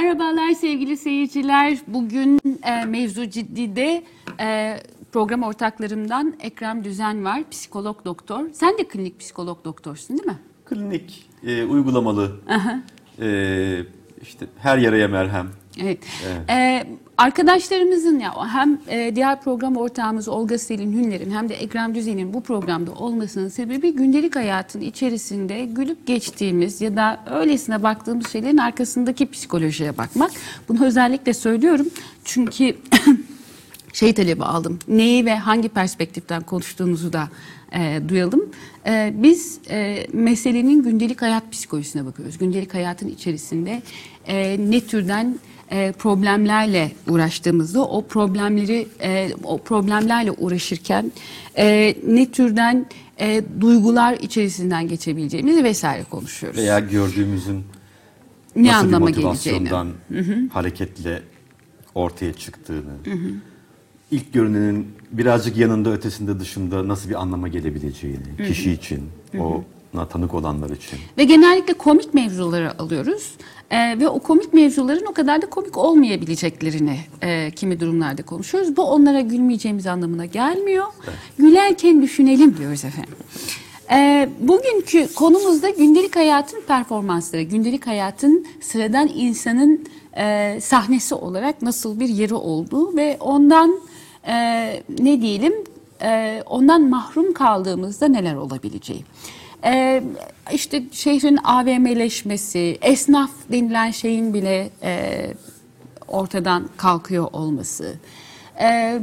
Merhabalar sevgili seyirciler. Bugün e, mevzu ciddide e, program ortaklarımdan Ekrem Düzen var, psikolog doktor. Sen de klinik psikolog doktorsun değil mi? Klinik, e, uygulamalı, e, işte her yaraya merhem. Evet. Evet. E, arkadaşlarımızın ya hem e, diğer program ortağımız Olga Selin Hünler'in hem de Ekrem Düzen'in bu programda olmasının sebebi gündelik hayatın içerisinde gülüp geçtiğimiz ya da öylesine baktığımız şeylerin arkasındaki psikolojiye bakmak. Bunu özellikle söylüyorum çünkü şey talebi aldım. Neyi ve hangi perspektiften konuştuğunuzu da e, duyalım. E, biz e, meselenin gündelik hayat psikolojisine bakıyoruz. Gündelik hayatın içerisinde e, ne türden e, problemlerle uğraştığımızda o problemleri e, o problemlerle uğraşırken e, ne türden e, duygular içerisinden geçebileceğimizi vesaire konuşuyoruz. Veya gördüğümüzün ne nasıl anlama bir geleceğini. motivasyondan hareketle ortaya çıktığını, ilk görünenin birazcık yanında, ötesinde, dışında nasıl bir anlama gelebileceğini, kişi için, ona tanık olanlar için. Ve genellikle komik mevzuları alıyoruz. Ee, ve o komik mevzuların o kadar da komik olmayabileceklerini e, kimi durumlarda konuşuyoruz. Bu onlara gülmeyeceğimiz anlamına gelmiyor. Gülerken düşünelim diyoruz efendim. Ee, bugünkü konumuzda gündelik hayatın performansları, gündelik hayatın sıradan insanın e, sahnesi olarak nasıl bir yeri olduğu ve ondan e, ne diyelim e, ondan mahrum kaldığımızda neler olabileceği. Ee, işte şehrin AVM'leşmesi, esnaf denilen şeyin bile e, ortadan kalkıyor olması, e,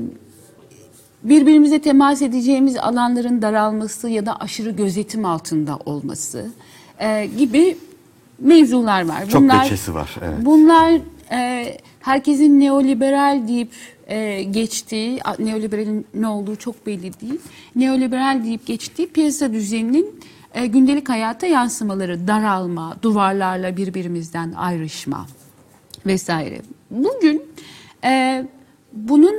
birbirimize temas edeceğimiz alanların daralması ya da aşırı gözetim altında olması e, gibi mevzular var. Çok peçesi var, evet. Bunlar e, herkesin neoliberal deyip e, geçtiği, neoliberalin ne olduğu çok belli değil. Neoliberal deyip geçtiği piyasa düzeninin e, gündelik hayata yansımaları, daralma, duvarlarla birbirimizden ayrışma vesaire. Bugün e, bunun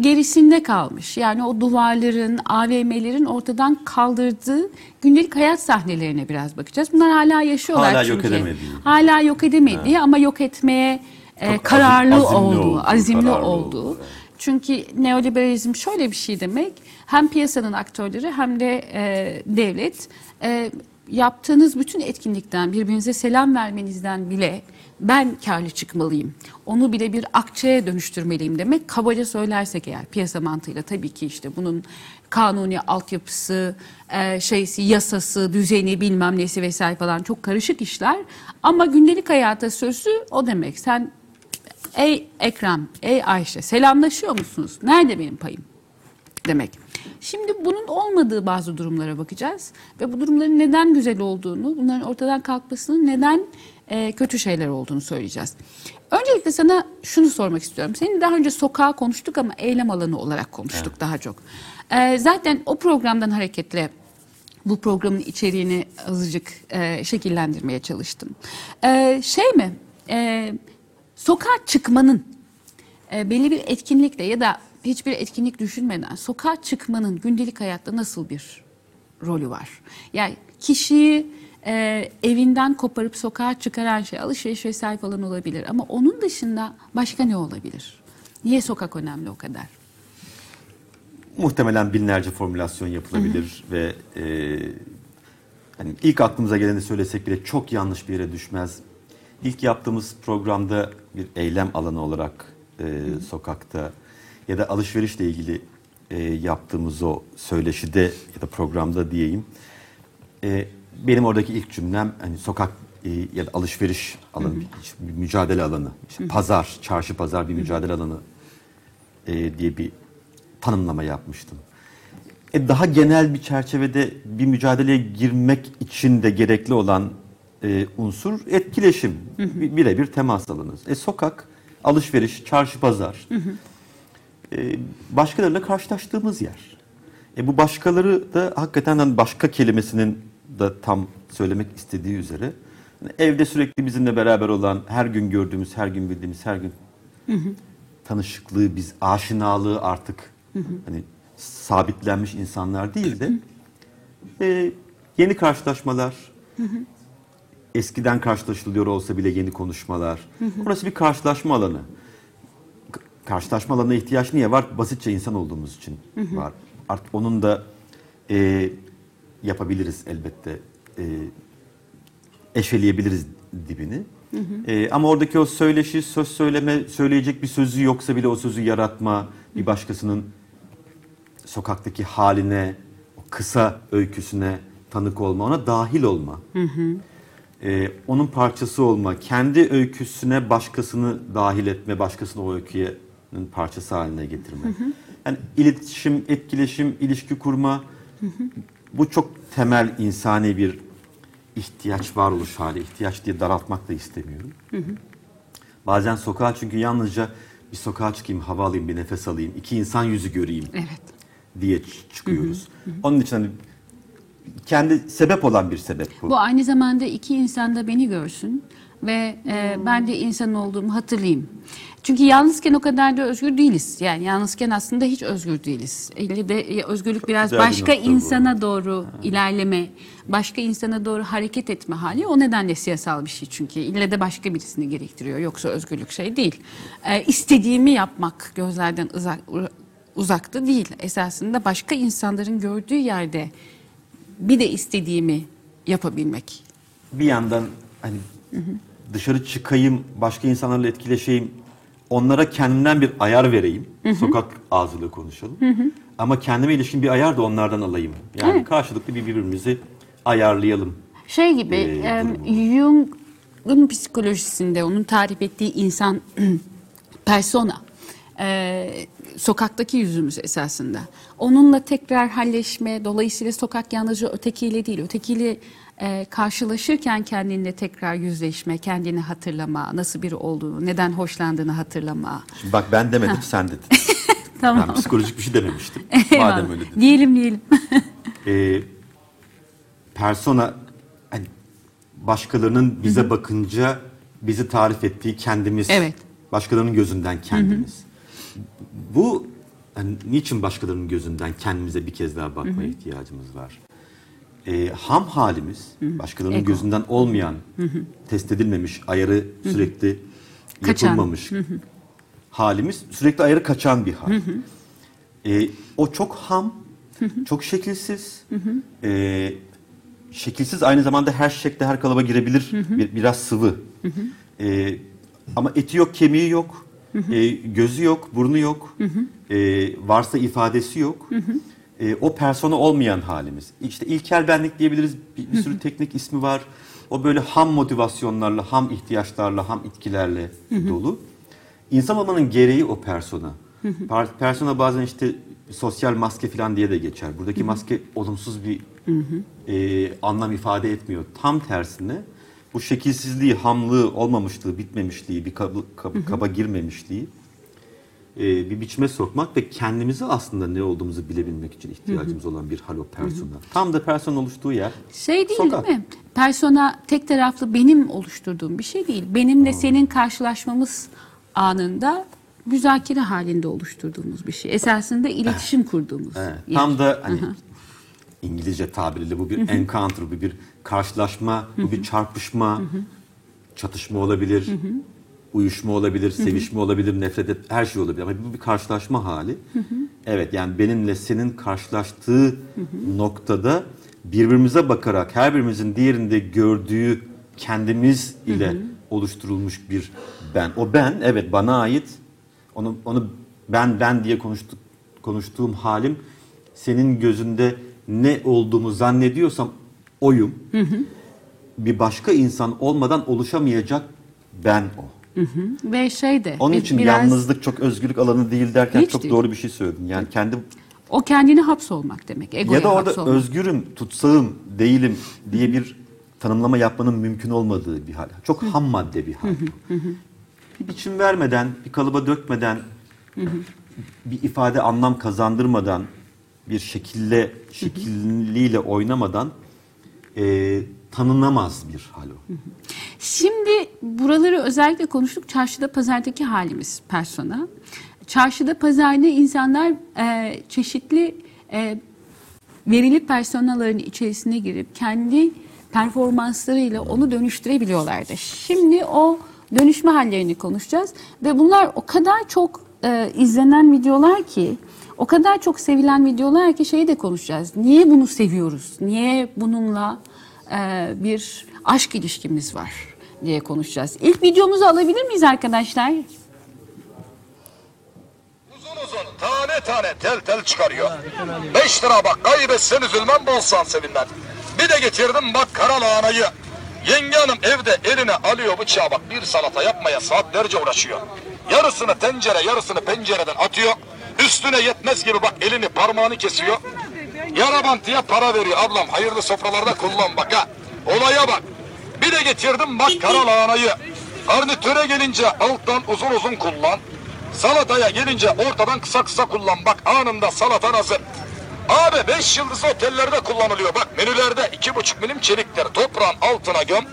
gerisinde kalmış. Yani o duvarların, AVM'lerin ortadan kaldırdığı gündelik hayat sahnelerine biraz bakacağız. Bunlar hala yaşıyorlar Hala çünkü. yok edemediği. Hala yok edemediği ama yok etmeye e, kararlı azim- azimli olduğu, azimli olduğu. Çünkü neoliberalizm şöyle bir şey demek. Hem piyasanın aktörleri hem de e, devlet e, yaptığınız bütün etkinlikten birbirinize selam vermenizden bile ben karlı çıkmalıyım. Onu bile bir akçeye dönüştürmeliyim demek. Kabaca söylersek eğer piyasa mantığıyla tabii ki işte bunun kanuni altyapısı, e, şeysi, yasası, düzeni bilmem nesi vesaire falan çok karışık işler. Ama gündelik hayata sözü o demek. Sen Ey Ekrem, ey Ayşe selamlaşıyor musunuz? Nerede benim payım? Demek. Şimdi bunun olmadığı bazı durumlara bakacağız ve bu durumların neden güzel olduğunu, bunların ortadan kalkmasının neden e, kötü şeyler olduğunu söyleyeceğiz. Öncelikle sana şunu sormak istiyorum. Senin daha önce sokağa konuştuk ama eylem alanı olarak konuştuk daha çok. E, zaten o programdan hareketle bu programın içeriğini azıcık e, şekillendirmeye çalıştım. E, şey mi? E, sokağa çıkmanın e, belli bir etkinlikle ya da hiçbir etkinlik düşünmeden sokağa çıkmanın gündelik hayatta nasıl bir rolü var? Yani kişiyi e, evinden koparıp sokağa çıkaran şey alışveriş vesaire falan olabilir ama onun dışında başka ne olabilir? Niye sokak önemli o kadar? Muhtemelen binlerce formülasyon yapılabilir ve e, hani ilk aklımıza geleni söylesek bile çok yanlış bir yere düşmez. İlk yaptığımız programda bir eylem alanı olarak e, sokakta ya da alışverişle ilgili e, yaptığımız o söyleşide ya da programda diyeyim. E, benim oradaki ilk cümlem hani sokak e, ya da alışveriş alanı, bir, bir mücadele alanı, işte pazar, çarşı pazar bir mücadele alanı e, diye bir tanımlama yapmıştım. E, daha genel bir çerçevede bir mücadeleye girmek için de gerekli olan e, unsur etkileşim, bi- birebir temas alanı. E, sokak, alışveriş, çarşı pazar, e, başkalarıyla karşılaştığımız yer. E, bu başkaları da hakikaten hani başka kelimesinin da tam söylemek istediği üzere hani evde sürekli bizimle beraber olan, her gün gördüğümüz, her gün bildiğimiz, her gün tanışıklığı, biz aşinalığı artık hani sabitlenmiş insanlar değil de e, yeni karşılaşmalar, eskiden karşılaşılıyor olsa bile yeni konuşmalar. Orası bir karşılaşma alanı. Karşılaşma alanına ihtiyaç niye var? Basitçe insan olduğumuz için var. Artık onun da e, yapabiliriz elbette. E, eşeleyebiliriz dibini. E, ama oradaki o söyleşi, söz söyleme, söyleyecek bir sözü yoksa bile o sözü yaratma, bir başkasının sokaktaki haline, o kısa öyküsüne tanık olma, ona dahil olma. Ee, onun parçası olma, kendi öyküsüne başkasını dahil etme, başkasını o öyküyenin parçası haline getirme. Yani iletişim, etkileşim, ilişki kurma bu çok temel insani bir ihtiyaç varoluş hali. İhtiyaç diye daraltmak da istemiyorum. Bazen sokağa çünkü yalnızca bir sokağa çıkayım, hava alayım, bir nefes alayım, iki insan yüzü göreyim Evet. diye çıkıyoruz. Onun için hani kendi sebep olan bir sebep bu. Bu aynı zamanda iki insan da beni görsün ve e, ben de insan olduğumu hatırlayayım. Çünkü yalnızken o kadar da özgür değiliz. Yani yalnızken aslında hiç özgür değiliz. Elle de özgürlük biraz Güzel bir başka nokta bu. insana doğru ilerleme, başka insana doğru hareket etme hali. O nedenle siyasal bir şey çünkü. İlle de başka birisini gerektiriyor. Yoksa özgürlük şey değil. E, istediğimi yapmak gözlerden uzak, uzakta değil. Esasında başka insanların gördüğü yerde bir de istediğimi yapabilmek. bir yandan hani dışarı çıkayım, başka insanlarla etkileşeyim, onlara kendimden bir ayar vereyim. Sokak ağzıyla konuşalım. Ama kendime ilişkin bir ayar da onlardan alayım. Yani karşılıklı bir birbirimizi ayarlayalım. Şey gibi e, durumu. Jung'un psikolojisinde onun tarif ettiği insan persona e, sokaktaki yüzümüz esasında. Onunla tekrar halleşme dolayısıyla sokak yalnızca ötekiyle değil ötekiyle e, karşılaşırken kendinle tekrar yüzleşme, kendini hatırlama, nasıl biri olduğunu, neden hoşlandığını hatırlama. Şimdi bak ben demedim sen dedin. Tamam. Ben psikolojik bir şey dememiştim. Eyvallah. Madem öyle dedin. Diyelim diyelim. Ee, persona hani başkalarının bize bakınca bizi tarif ettiği kendimiz. Evet. Başkalarının gözünden kendimiz. Bu hani niçin başkalarının gözünden kendimize bir kez daha bakmaya ihtiyacımız var? Ee, ham halimiz, başkalarının Ego. gözünden olmayan, test edilmemiş, ayarı sürekli Kaçan. yapılmamış halimiz, sürekli ayarı kaçan bir hal. Ee, o çok ham, çok şekilsiz. Ee, şekilsiz aynı zamanda her şekle, her kalıba girebilir. Bir, biraz sıvı. Ee, ama eti yok, kemiği yok. Ee, gözü yok, burnu yok. Ee, varsa ifadesi yok. Ee, o persona olmayan halimiz. İşte ilkel benlik diyebiliriz. Bir, bir sürü teknik ismi var. O böyle ham motivasyonlarla, ham ihtiyaçlarla, ham itkilerle dolu. İnsan olmanın gereği o persona. Persona bazen işte sosyal maske falan diye de geçer. Buradaki maske olumsuz bir e, anlam ifade etmiyor. Tam tersine bu şekilsizliği, hamlığı, olmamışlığı, bitmemişliği, bir kabı, kab- kaba girmemişliği e, bir biçime sokmak ve kendimizi aslında ne olduğumuzu bilebilmek için ihtiyacımız olan bir halo persona. Tam da persona oluştuğu yer Şey değil Sokak. değil mi? Persona tek taraflı benim oluşturduğum bir şey değil. Benimle senin karşılaşmamız anında müzakere halinde oluşturduğumuz bir şey. Esasında iletişim kurduğumuz. Evet, yer. tam da hani İngilizce tabiriyle bu bir encounter, bu bir karşılaşma, bu bir çarpışma, çatışma olabilir, uyuşma olabilir, sevişme olabilir, nefret et, her şey olabilir ama bu bir karşılaşma hali. Evet yani benimle senin karşılaştığı noktada birbirimize bakarak her birimizin diğerinde gördüğü kendimiz ile oluşturulmuş bir ben. O ben evet bana ait. Onu onu ben ben diye konuştuk konuştuğum halim senin gözünde ne olduğumu zannediyorsam oyum. Bir başka insan olmadan oluşamayacak ben o. Ve şey de Onun bir- için biraz yalnızlık çok özgürlük alanı değil derken Hiç çok değil. doğru bir şey söyledin. Yani kendi o kendini hapsolmak demek. Egoya ya da orada hapsolmak. özgürüm, tutsağım, değilim diye bir tanımlama yapmanın mümkün olmadığı bir hal. Çok ham madde bir hal. bir biçim vermeden, bir kalıba dökmeden, bir ifade anlam kazandırmadan, bir şekille şekilliyle oynamadan e, tanınamaz bir hal o. Şimdi buraları özellikle konuştuk. Çarşıda pazardaki halimiz persona. Çarşıda pazarda insanlar e, çeşitli e, verili personaların içerisine girip kendi performanslarıyla onu dönüştürebiliyorlardı. Şimdi o dönüşme hallerini konuşacağız ve bunlar o kadar çok e, izlenen videolar ki o kadar çok sevilen videolar ki şeyi de konuşacağız. Niye bunu seviyoruz? Niye bununla bir aşk ilişkimiz var diye konuşacağız. İlk videomuzu alabilir miyiz arkadaşlar? Uzun uzun tane tane tel tel çıkarıyor. Beş lira bak kaybetsen üzülmem bolsan sevinmem. Bir de getirdim bak kara lahanayı. Yenge hanım evde eline alıyor bıçağı bak bir salata yapmaya saatlerce uğraşıyor. Yarısını tencere yarısını pencereden atıyor. Üstüne yetmez gibi bak elini parmağını kesiyor. Yara bantıya para veriyor ablam hayırlı sofralarda kullan bak ha. Olaya bak. Bir de getirdim bak kara lahanayı. Garnitöre gelince alttan uzun uzun kullan. Salataya gelince ortadan kısa kısa kullan. Bak anında salatan hazır. Abi 5 yıldızlı otellerde kullanılıyor. Bak menülerde 2,5 milim çeliktir. Toprağın altına göm.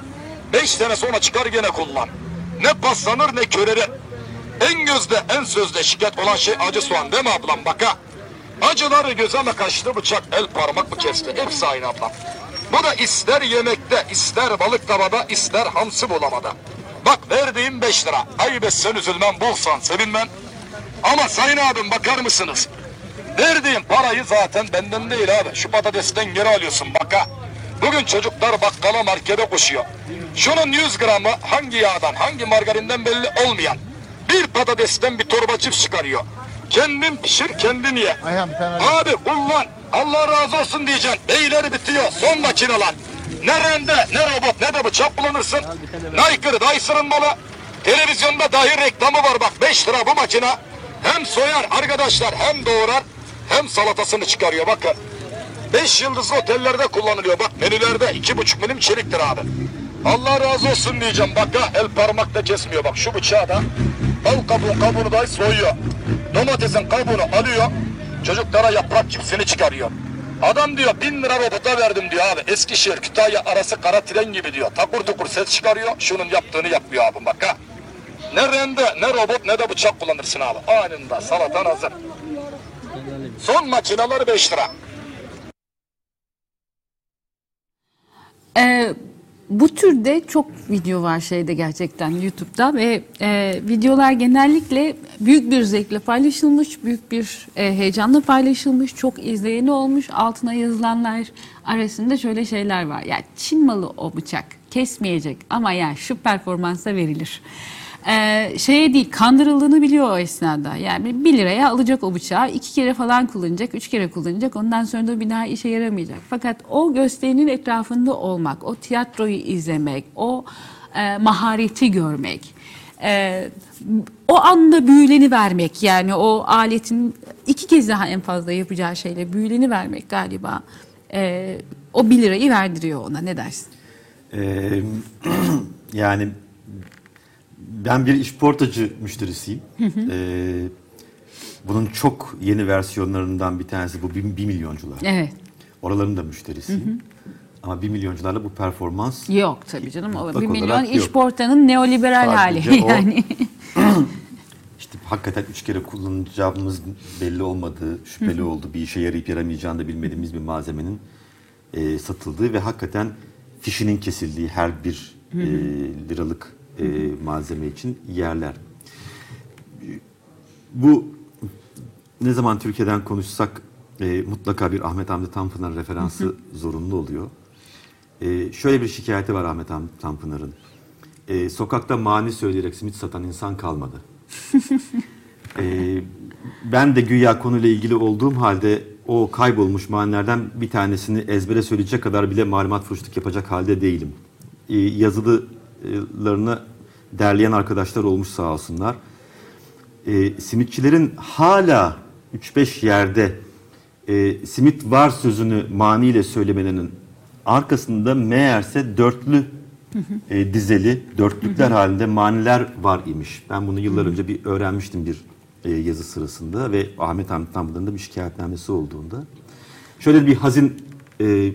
5 sene sonra çıkar gene kullan. Ne paslanır ne körerir. En gözde en sözde şikayet olan şey acı soğan değil mi ablam bak ha. Acıları göze mi kaçtı bıçak el parmak mı kesti hepsi aynı ablam. Bu da ister yemekte ister balık tavada ister hamsi bulamada. Bak verdiğim 5 lira. Ayıp etsen üzülmem bulsan sevinmem. Ama sayın abim bakar mısınız? Verdiğim parayı zaten benden değil abi. Şu patatesten geri alıyorsun bak. Bugün çocuklar bakkala markete koşuyor. Şunun 100 gramı hangi yağdan hangi margarinden belli olmayan. Bir patatesten bir torba cips çıkarıyor. Kendin pişir kendin ye. Abi kullan. Allah razı olsun diyeceksin. Beyleri bitiyor. Son makineler. Ne rende, ne robot, ne de bıçak kullanırsın. Naykır, Dyson'ın malı. Televizyonda dahi reklamı var bak. 5 lira bu makine. Hem soyar arkadaşlar hem doğrar hem salatasını çıkarıyor bakın. 5 yıldızlı otellerde kullanılıyor. Bak menülerde 2,5 milim çeliktir abi. Allah razı olsun diyeceğim. Bak ha el parmakta kesmiyor. Bak şu bıçağı da al kabuğun kabuğunu da soyuyor. Domatesin kabuğunu alıyor. Çocuklara yaprak cipsini çıkarıyor. Adam diyor bin lira robota verdim diyor abi. Eskişehir Kütahya arası kara tren gibi diyor. Takur tukur ses çıkarıyor. Şunun yaptığını yapmıyor abim bak ha. Ne rende ne robot ne de bıçak kullanırsın abi. Anında salatan hazır. Son makineler 5 lira. Ee, bu türde çok video var şeyde gerçekten YouTube'da ve e, videolar genellikle büyük bir zevkle paylaşılmış, büyük bir e, heyecanla paylaşılmış, çok izleyeni olmuş. Altına yazılanlar arasında şöyle şeyler var. Yani Çin malı o bıçak kesmeyecek ama yani şu performansa verilir. Ee, şeye değil kandırıldığını biliyor o esnada. Yani 1 liraya alacak o bıçağı iki kere falan kullanacak, üç kere kullanacak. Ondan sonra da bir daha işe yaramayacak. Fakat o gösterinin etrafında olmak, o tiyatroyu izlemek, o e, mahareti görmek, e, o anda büyüleni vermek yani o aletin iki kez daha en fazla yapacağı şeyle büyüleni vermek galiba e, o 1 lirayı verdiriyor ona. Ne dersin? Ee, yani ben bir işportacı müşterisiyim. Ee, bunun çok yeni versiyonlarından bir tanesi bu 1 milyoncular. Evet. Oraların da müşterisiyim. Ama 1 milyoncularla bu performans Yok tabii canım. O Mutlak bir milyon olarak yok. işportanın neoliberal Sadece hali o- yani. işte hakikaten üç kere kullanacağımız belli olmadığı, şüpheli oldu. Bir işe yarayıp yaramayacağını da bilmediğimiz bir malzemenin e, satıldığı ve hakikaten fişinin kesildiği her bir e, liralık e, malzeme için yerler. Bu ne zaman Türkiye'den konuşsak e, mutlaka bir Ahmet Hamdi Tanpınar referansı zorunlu oluyor. E, şöyle bir şikayeti var Ahmet Hamdi Tanpınar'ın. E, sokakta mani söyleyerek simit satan insan kalmadı. E, ben de güya konuyla ilgili olduğum halde o kaybolmuş manilerden bir tanesini ezbere söyleyecek kadar bile malumat fuşluk yapacak halde değilim. E, yazılılarını derleyen arkadaşlar olmuş sağ olsunlar e, simitçilerin hala 3-5 yerde e, simit var sözünü maniyle söylemelerinin arkasında meğerse dörtlü e, dizeli, dörtlükler halinde maniler var imiş. Ben bunu yıllar önce bir öğrenmiştim bir e, yazı sırasında ve Ahmet Hamit Tanpınar'ın da bir şikayetnamesi olduğunda. Şöyle bir hazin e,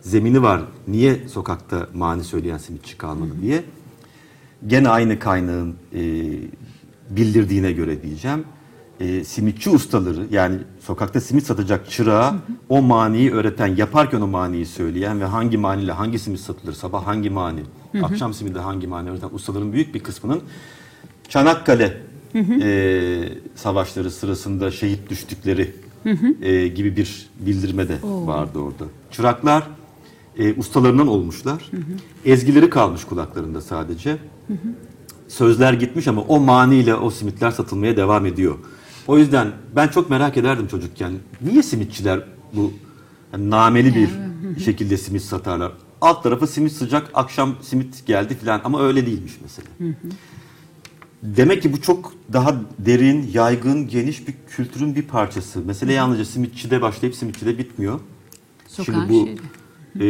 zemini var. Niye sokakta mani söyleyen simitçi kalmadı diye. Gene aynı kaynağın e, bildirdiğine göre diyeceğim. e, simitçi ustaları yani sokakta simit satacak çırağa o maniyi öğreten, yaparken o maniyi söyleyen ve hangi maniyle hangi simit satılır, sabah hangi mani, akşam simidi hangi mani öğreten ustaların büyük bir kısmının Çanakkale e, savaşları sırasında şehit düştükleri e, gibi bir bildirme de vardı orada. Çıraklar e, ustalarından olmuşlar. Ezgileri kalmış kulaklarında sadece. Sözler gitmiş ama o maniyle o simitler satılmaya devam ediyor. O yüzden ben çok merak ederdim çocukken. Niye simitçiler bu yani nameli bir şekilde simit satarlar? Alt tarafı simit sıcak, akşam simit geldi filan ama öyle değilmiş mesela. Demek ki bu çok daha derin, yaygın, geniş bir kültürün bir parçası. Mesele yalnızca simitçide başlayıp simitçide bitmiyor. Sokağın Şimdi bu şeyi. E,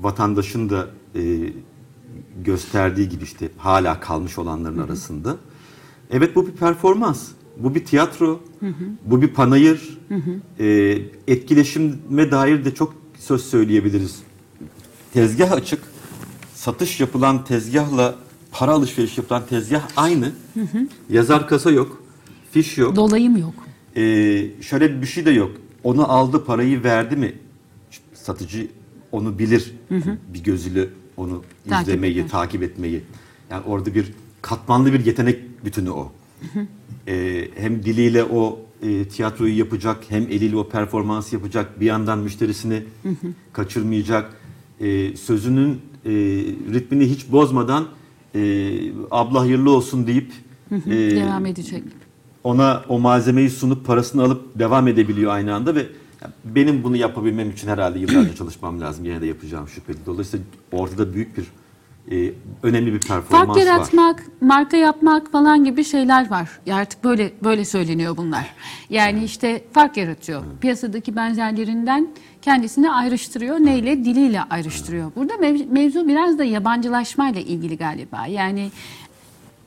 vatandaşın da e, gösterdiği gibi işte hala kalmış olanların arasında. Evet bu bir performans. Bu bir tiyatro. Bu bir panayır. E, etkileşime dair de çok söz söyleyebiliriz. Tezgah açık. Satış yapılan tezgahla para alışveriş yapılan tezgah aynı. Yazar kasa yok. Fiş yok. Dolayım yok. Ee, şöyle bir şey de yok. Onu aldı parayı verdi mi satıcı onu bilir. Bir gözüyle onu Takip izlemeyi, eder. takip etmeyi. Yani orada bir katmanlı bir yetenek bütünü o. Ee, hem diliyle o e, tiyatroyu yapacak, hem eliyle o performansı yapacak. Bir yandan müşterisini kaçırmayacak. Ee, sözünün e, ritmini hiç bozmadan e, abla hayırlı olsun deyip e, Devam edecek. ona o malzemeyi sunup parasını alıp devam edebiliyor aynı anda ve benim bunu yapabilmem için herhalde yıllarca çalışmam lazım. Yine de yapacağım şüpheli. Dolayısıyla ortada büyük bir e, önemli bir performans Fark var. yaratmak, marka yapmak falan gibi şeyler var. Ya artık böyle böyle söyleniyor bunlar. Yani işte fark yaratıyor. Piyasadaki benzerlerinden kendisini ayrıştırıyor. Neyle? Diliyle ayrıştırıyor. Burada mev- mevzu biraz da yabancılaşmayla ilgili galiba. Yani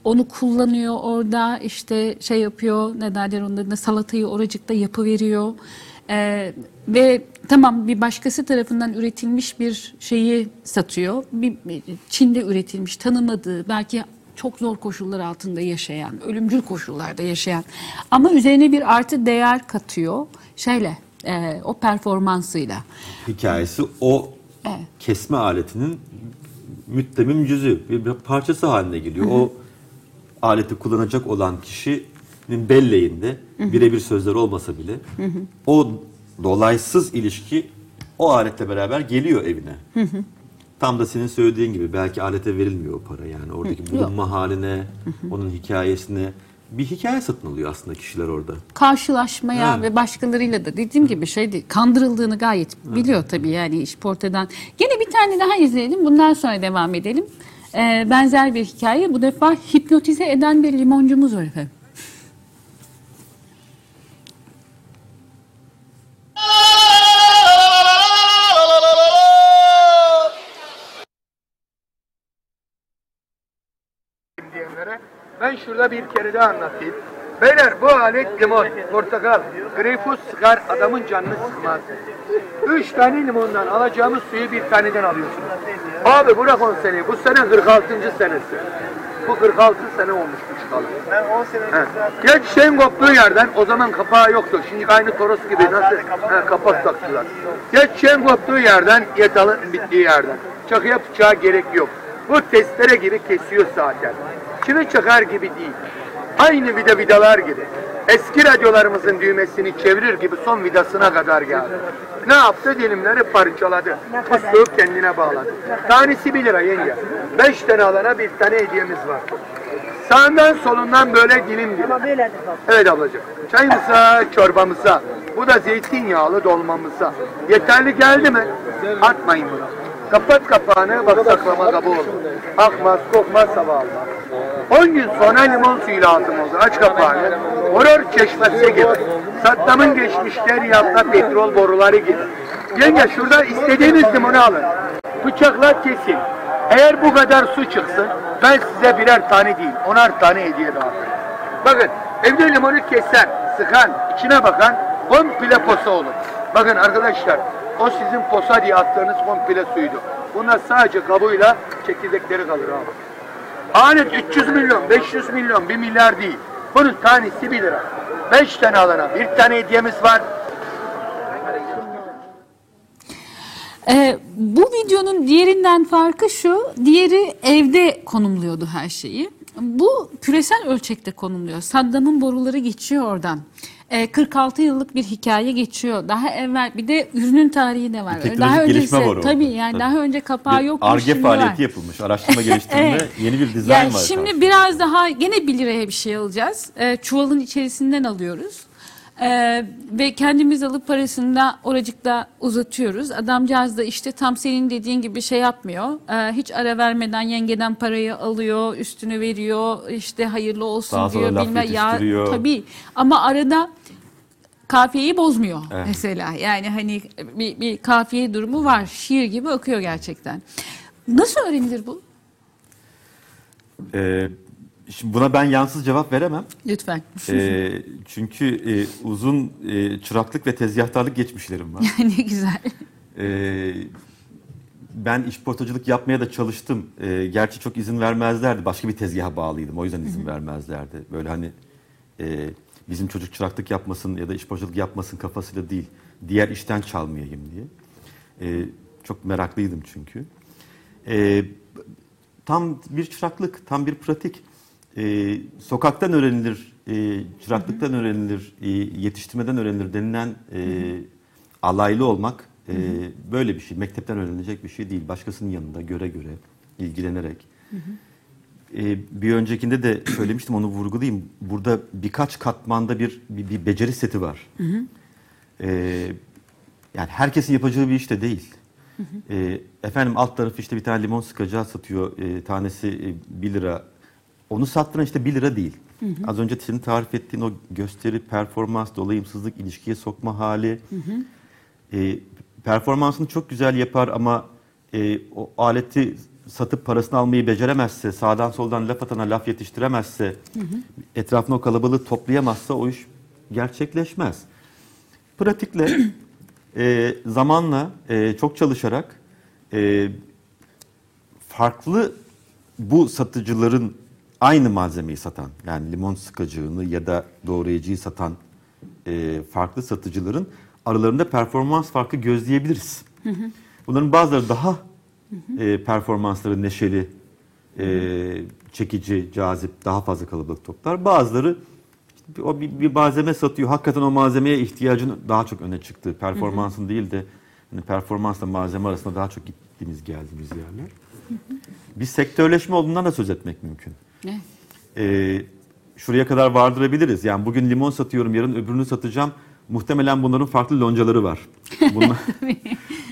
onu kullanıyor orada işte şey yapıyor ne derler onun adına salatayı oracıkta yapıveriyor. Ee, ve tamam bir başkası tarafından üretilmiş bir şeyi satıyor. Bir, Çin'de üretilmiş tanımadığı belki çok zor koşullar altında yaşayan, ölümcül koşullarda yaşayan ama üzerine bir artı değer katıyor şeyle e, o performansıyla. Hikayesi o Evet. kesme aletinin müttemim cüzü, bir, parçası haline geliyor. O aleti kullanacak olan kişinin belleğinde birebir sözler olmasa bile o dolaysız ilişki o aletle beraber geliyor evine. Tam da senin söylediğin gibi belki alete verilmiyor o para yani oradaki bulunma haline, onun hikayesine bir hikaye satın alıyor aslında kişiler orada. karşılaşmaya Evet. ve başkalarıyla da dediğim gibi şey kandırıldığını gayet biliyor tabii yani iş portadan. Gene bir tane daha izleyelim bundan sonra devam edelim. Ee, benzer bir hikaye bu defa hipnotize eden bir limoncumuz var efendim. Şurada bir kere daha anlatayım. Beyler bu alet limon, portakal, greyfurt sıkar adamın canını sıkmaz. Üç tane limondan alacağımız suyu bir taneden alıyorsunuz. Abi bırak 10 seneyi. Bu sene 46. senesi. Bu 46 sene olmuş bu çıkalı. Ben 10 senedir He. Ya çiçeğin koptuğu yerden o zaman kapağı yoktu. Şimdi aynı toros gibi nasıl he, kapak taktılar. Ya çiçeğin koptuğu yerden ya dalın bittiği yerden. Çakıya bıçağa gerek yok. Bu testere gibi kesiyor zaten. Çivi çakar gibi değil. Aynı vida vidalar gibi. Eski radyolarımızın düğmesini çevirir gibi son vidasına kadar geldi. Ne yaptı? Dilimleri parçaladı. Fıstığı kendine bağladı. Tanesi 1 lira yenge. 5 tane alana bir tane hediyemiz var. Sağından solundan böyle dilim dilim. Evet ablacığım. Çayımıza, çorbamıza. Bu da zeytinyağlı dolmamıza. Yeterli geldi mi? Atmayın bunu. Kapat kapağını bak saklama kabı olur. Akmaz, kokmaz, hava almaz. 10 gün sonra limon suyuyla altım oldu. Aç kapağını. Horor çeşmesi gibi. Saddam'ın geçmişleri yaptığı petrol boruları gibi. Yenge şurada istediğiniz limonu alın. Bıçakla kesin. Eğer bu kadar su çıksın ben size birer tane değil onar tane hediye dağıtırım. Bakın evde limonu keser, sıkan, içine bakan komple posa olur. Bakın arkadaşlar o sizin posa diye attığınız komple suydu. Bunlar sadece kabuğuyla çekirdekleri kalır abi. Alet 300 milyon, 500 milyon, 1 milyar değil. Bunun tanesi 1 lira. beş tane alana bir tane hediyemiz var. Ee, bu videonun diğerinden farkı şu, diğeri evde konumluyordu her şeyi. Bu küresel ölçekte konumluyor. Saddam'ın boruları geçiyor oradan. Ee, 46 yıllık bir hikaye geçiyor. Daha evvel bir de ürünün tarihi de var. Bir daha gelişme öncesi- var orada. Tabii yani Tabii. daha önce kapağı yokmuş. Ar-Ge şimdi var. faaliyeti yapılmış. Araştırma geliştirme Evet. yeni bir dizayn Yani var. şimdi biraz daha gene 1 liraya bir şey alacağız. Ee, çuvalın içerisinden alıyoruz. Ee, ve kendimiz alıp parasını da oracıkta uzatıyoruz. Adamcağız da işte tam senin dediğin gibi şey yapmıyor. Ee, hiç ara vermeden yengeden parayı alıyor, üstünü veriyor, işte hayırlı olsun Daha diyor. laf bilmem ya tabii ama arada kafiyeyi bozmuyor Evet. mesela. Yani hani bir, bir kafiye durumu var. Şiir gibi akıyor gerçekten. Nasıl öğrenilir bu? Ee, şimdi buna ben yansız cevap veremem. Lütfen. Ee, çünkü e, uzun e, çıraklık ve tezgahtarlık geçmişlerim var. ne güzel. Ee, ben işportacılık yapmaya da çalıştım. Ee, gerçi çok izin vermezlerdi. Başka bir tezgaha bağlıydım. O yüzden izin vermezlerdi. Böyle hani e, bizim çocuk çıraklık yapmasın ya da işportacılık yapmasın kafasıyla değil. Diğer işten çalmayayım diye. Ee, çok meraklıydım çünkü. Ee, tam bir çıraklık, tam bir pratik. Ee, sokaktan öğrenilir, e, çıraklıktan öğrenilir, e, yetiştirmeden öğrenilir denilen e, alaylı olmak e, böyle bir şey. Mektepten öğrenilecek bir şey değil. Başkasının yanında göre göre, ilgilenerek. E, bir öncekinde de söylemiştim onu vurgulayayım. Burada birkaç katmanda bir bir, bir beceri seti var. E, yani herkesin yapacağı bir iş de değil. E, efendim alt tarafı işte bir tane limon sıkacağı satıyor. E, tanesi 1 lira. Onu sattıran işte 1 lira değil. Az önce senin tarif ettiğin o gösteri, performans, dolayımsızlık, ilişkiye sokma hali. E, performansını çok güzel yapar ama e, o aleti satıp parasını almayı beceremezse, sağdan soldan laf atana laf yetiştiremezse, etrafına o kalabalığı toplayamazsa o iş gerçekleşmez. Pratikle, e, zamanla, e, çok çalışarak e, farklı bu satıcıların aynı malzemeyi satan, yani limon sıkacığını ya da doğrayıcıyı satan e, farklı satıcıların aralarında performans farkı gözleyebiliriz. Bunların bazıları daha e, performansları neşeli, e, çekici, cazip, daha fazla kalabalık toplar. Bazıları işte o bir, bir malzeme satıyor. Hakikaten o malzemeye ihtiyacın daha çok öne çıktığı, performansın değil de hani performansla malzeme arasında daha çok gittiğimiz geldiğimiz yerler. Bir sektörleşme olduğundan da söz etmek mümkün. Ne? Ee, şuraya kadar vardırabiliriz. Yani bugün limon satıyorum, yarın öbürünü satacağım. Muhtemelen bunların farklı loncaları var. Bunlar,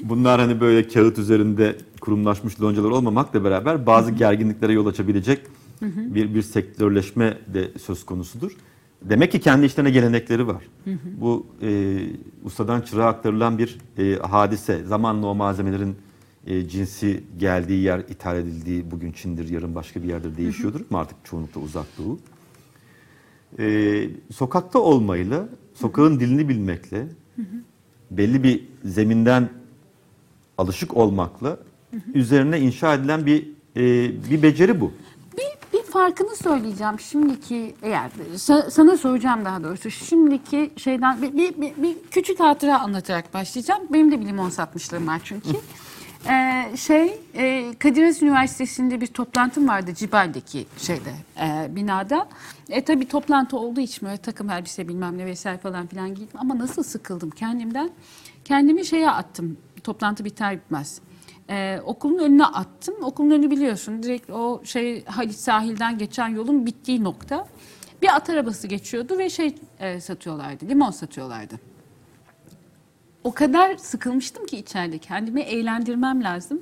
bunlar hani böyle kağıt üzerinde kurumlaşmış loncalar olmamakla beraber bazı gerginliklere yol açabilecek bir, bir sektörleşme de söz konusudur. Demek ki kendi işlerine gelenekleri var. Bu e, ustadan çırağa aktarılan bir e, hadise. Zamanla o malzemelerin e, cinsi geldiği yer, ithal edildiği bugün Çin'dir, yarın başka bir yerde değişiyordur ama artık çoğunlukla uzak doğu. E, sokakta olmayla, sokağın dilini bilmekle, belli bir zeminden alışık olmakla üzerine inşa edilen bir e, bir beceri bu. Bir, bir farkını söyleyeceğim. Şimdiki eğer sa- sana soracağım daha doğrusu. Şimdiki şeyden bir, bir, bir, bir küçük hatıra anlatarak başlayacağım. Benim de bir limon satmışlığım var çünkü. Ee, şey e, Kadir Has Üniversitesi'nde bir toplantım vardı Cibal'deki şeyde e, binada. E tabi toplantı olduğu için böyle takım elbise bilmem ne vesaire falan filan giydim ama nasıl sıkıldım kendimden. Kendimi şeye attım. Toplantı biter bitmez. Ee, okulun önüne attım. Okulun önü biliyorsun direkt o şey Halit sahilden geçen yolun bittiği nokta. Bir at arabası geçiyordu ve şey e, satıyorlardı. Limon satıyorlardı. O kadar sıkılmıştım ki içeride kendimi eğlendirmem lazım.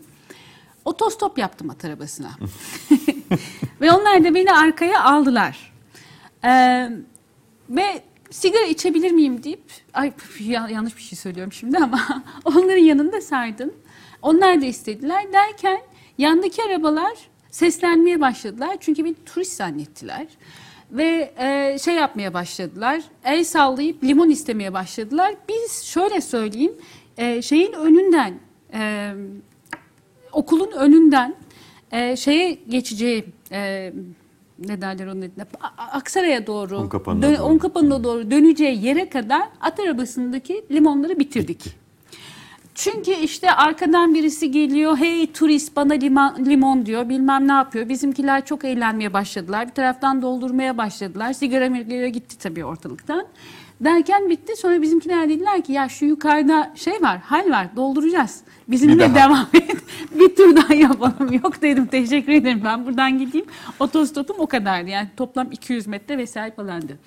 Otostop yaptım at arabasına. ve onlar da beni arkaya aldılar. Ee, ve sigara içebilir miyim deyip, ay ya- yanlış bir şey söylüyorum şimdi ama onların yanında sardım. Onlar da istediler derken yandaki arabalar seslenmeye başladılar. Çünkü beni turist zannettiler. Ve e, şey yapmaya başladılar. El sallayıp limon istemeye başladılar. Biz şöyle söyleyeyim. e, şeyin önünden e, okulun önünden e, şeye geçeceği e, ne derler onun adına Aksaray'a doğru Unkapanı'na dön- doğru. Unkapanı'na doğru döneceği yere kadar at arabasındaki limonları bitirdik. Çünkü işte arkadan birisi geliyor, hey turist bana limon, limon diyor, bilmem ne yapıyor. Bizimkiler çok eğlenmeye başladılar. Bir taraftan doldurmaya başladılar. Sigara mirgara gitti tabii ortalıktan. Derken bitti. Sonra bizimkiler dediler ki ya şu yukarıda şey var, hal var, dolduracağız. Bizimle devam et. bir tur daha yapalım. Yok dedim teşekkür ederim ben buradan gideyim. Otostopum o kadardı. Yani toplam 200 metre vesaire falandı.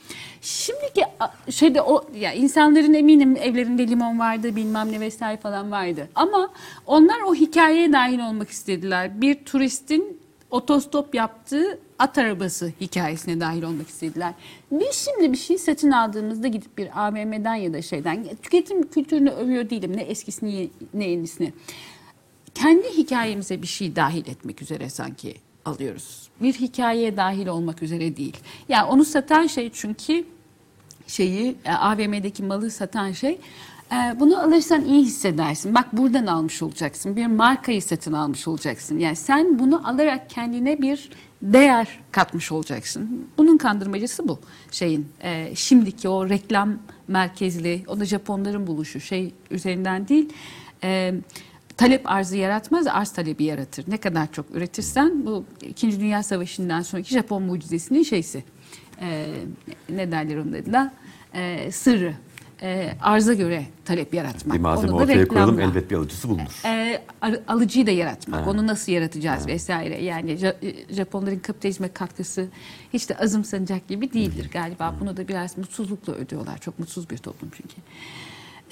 Şimdiki şeyde o ya insanların eminim evlerinde limon vardı bilmem ne vesaire falan vardı. Ama onlar o hikayeye dahil olmak istediler. Bir turistin otostop yaptığı at arabası hikayesine dahil olmak istediler. Biz şimdi bir şey satın aldığımızda gidip bir AVM'den ya da şeyden tüketim kültürünü övüyor değilim ne eskisini ne yenisini. Kendi hikayemize bir şey dahil etmek üzere sanki alıyoruz. Bir hikayeye dahil olmak üzere değil. Yani onu satan şey çünkü şeyi e, AVM'deki malı satan şey e, bunu alırsan iyi hissedersin. Bak buradan almış olacaksın. Bir markayı satın almış olacaksın. Yani sen bunu alarak kendine bir değer katmış olacaksın. Bunun kandırmacısı bu şeyin. e, şimdiki o reklam merkezli, o da Japonların buluşu şey üzerinden değil. E, talep arzı yaratmaz, arz talebi yaratır. Ne kadar çok üretirsen bu İkinci Dünya Savaşı'ndan sonraki Japon mucizesinin şeysi. E, ne derler onun adına? E, sırrı. E, arza göre talep yaratmak. Bir malzeme Onu ortaya koyalım reklamla. elbet bir alıcısı bulunur. E, al- alıcıyı da yaratmak. Onu nasıl yaratacağız vesaire. Yani e, Japonların kapitalizme katkısı hiç de azımsanacak gibi değildir galiba. Bunu da biraz mutsuzlukla ödüyorlar. Çok mutsuz bir toplum çünkü.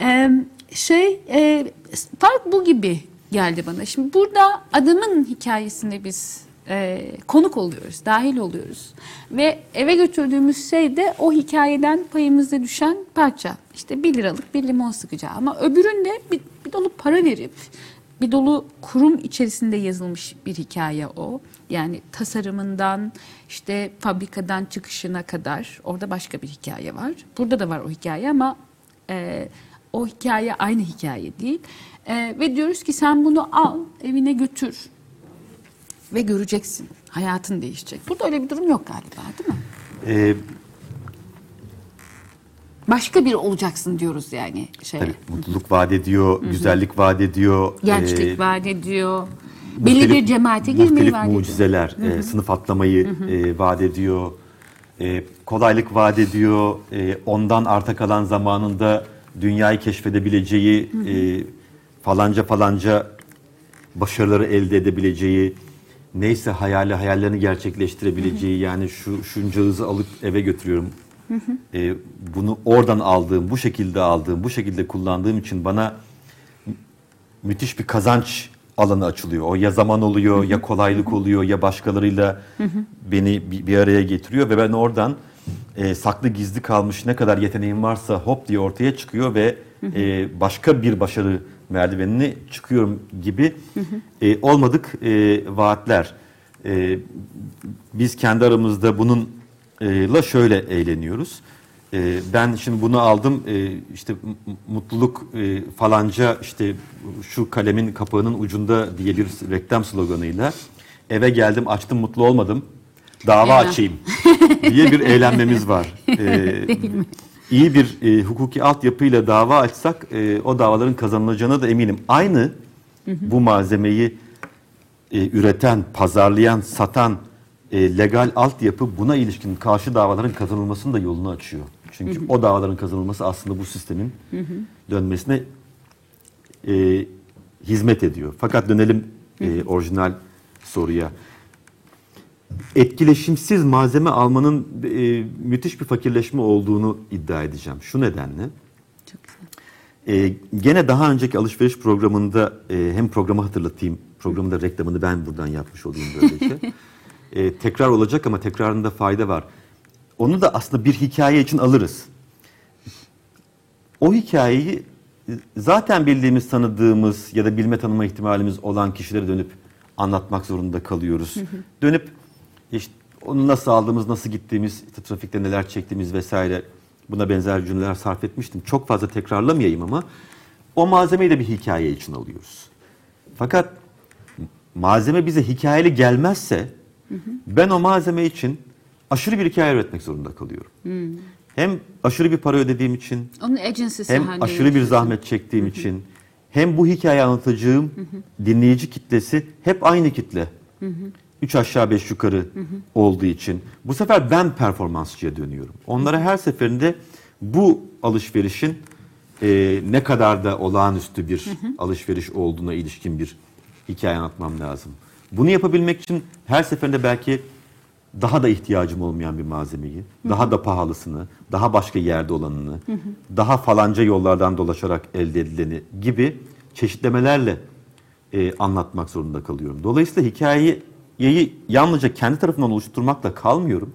E, şey e, fark bu gibi geldi bana. Şimdi burada adamın hikayesine biz e, konuk oluyoruz, dahil oluyoruz. Ve eve götürdüğümüz şey de o hikayeden payımıza düşen parça. İşte bir liralık bir limon sıkacağı ama öbüründe bir, bir dolu para verip bir dolu kurum içerisinde yazılmış bir hikaye o. Yani tasarımından işte fabrikadan çıkışına kadar orada başka bir hikaye var. Burada da var o hikaye ama e, o hikaye aynı hikaye değil. E, ve diyoruz ki sen bunu al evine götür ve göreceksin. Hayatın değişecek. Burada öyle bir durum yok galiba değil mi? Ee, Başka bir olacaksın diyoruz yani. Şey, tabii mutluluk vaat ediyor, güzellik vaat ediyor. gençlik ee, vaat ediyor. Belli bir cemaate girmeyi vaat ediyor. mucizeler, e, sınıf atlamayı e, vaat ediyor. E, kolaylık vaat ediyor. E, ondan arta kalan zamanında dünyayı keşfedebileceği, e, falanca falanca başarıları elde edebileceği, neyse hayali hayallerini gerçekleştirebileceği yani şu şunca hızı alıp eve götürüyorum. E, bunu oradan aldığım, bu şekilde aldığım, bu şekilde kullandığım için bana müthiş bir kazanç alanı açılıyor. O ya zaman oluyor, ya kolaylık oluyor, ya başkalarıyla beni bir, bir araya getiriyor ve ben oradan e, saklı gizli kalmış ne kadar yeteneğim varsa hop diye ortaya çıkıyor ve e, başka bir başarı merdivenine çıkıyorum gibi e, olmadık e, vaatler. E, biz kendi aramızda bununla şöyle eğleniyoruz. E, ben şimdi bunu aldım e, işte mutluluk e, falanca işte şu kalemin kapağının ucunda diye bir reklam sloganıyla eve geldim açtım mutlu olmadım dava Eyvah. açayım diye bir eğlenmemiz var. E, iyi bir e, hukuki altyapıyla dava açsak e, o davaların kazanılacağına da eminim. Aynı bu malzemeyi e, üreten, pazarlayan, satan e, legal altyapı buna ilişkin karşı davaların kazanılmasının da yolunu açıyor. Çünkü o davaların kazanılması aslında bu sistemin dönmesine e, hizmet ediyor. Fakat dönelim e, orijinal soruya. Etkileşimsiz malzeme almanın e, müthiş bir fakirleşme olduğunu iddia edeceğim. Şu nedenle. Çok güzel. Ee, gene daha önceki alışveriş programında e, hem programı hatırlatayım, programın da reklamını ben buradan yapmış olayım böylece. Ee, tekrar olacak ama tekrarında fayda var. Onu da aslında bir hikaye için alırız. O hikayeyi e, zaten bildiğimiz, tanıdığımız ya da bilme tanıma ihtimalimiz olan kişilere dönüp anlatmak zorunda kalıyoruz. Dönüp işte onu nasıl aldığımız, nasıl gittiğimiz, işte trafikte neler çektiğimiz vesaire buna benzer cümleler sarf etmiştim. Çok fazla tekrarlamayayım ama o malzemeyi de bir hikaye için alıyoruz. Fakat malzeme bize hikayeli gelmezse ben o malzeme için aşırı bir hikaye üretmek zorunda kalıyorum. Hem aşırı bir para ödediğim için Onun hem aşırı bir zahmet çektiğim için hem bu hikaye anlatacağım dinleyici kitlesi hep aynı kitle. Üç aşağı beş yukarı olduğu için bu sefer ben performansçıya dönüyorum. Onlara her seferinde bu alışverişin e, ne kadar da olağanüstü bir alışveriş olduğuna ilişkin bir hikaye anlatmam lazım. Bunu yapabilmek için her seferinde belki daha da ihtiyacım olmayan bir malzemeyi, daha da pahalısını, daha başka yerde olanını, daha falanca yollardan dolaşarak elde edileni gibi çeşitlemelerle e, anlatmak zorunda kalıyorum. Dolayısıyla hikayeyi yalnızca kendi tarafından oluşturmakla kalmıyorum.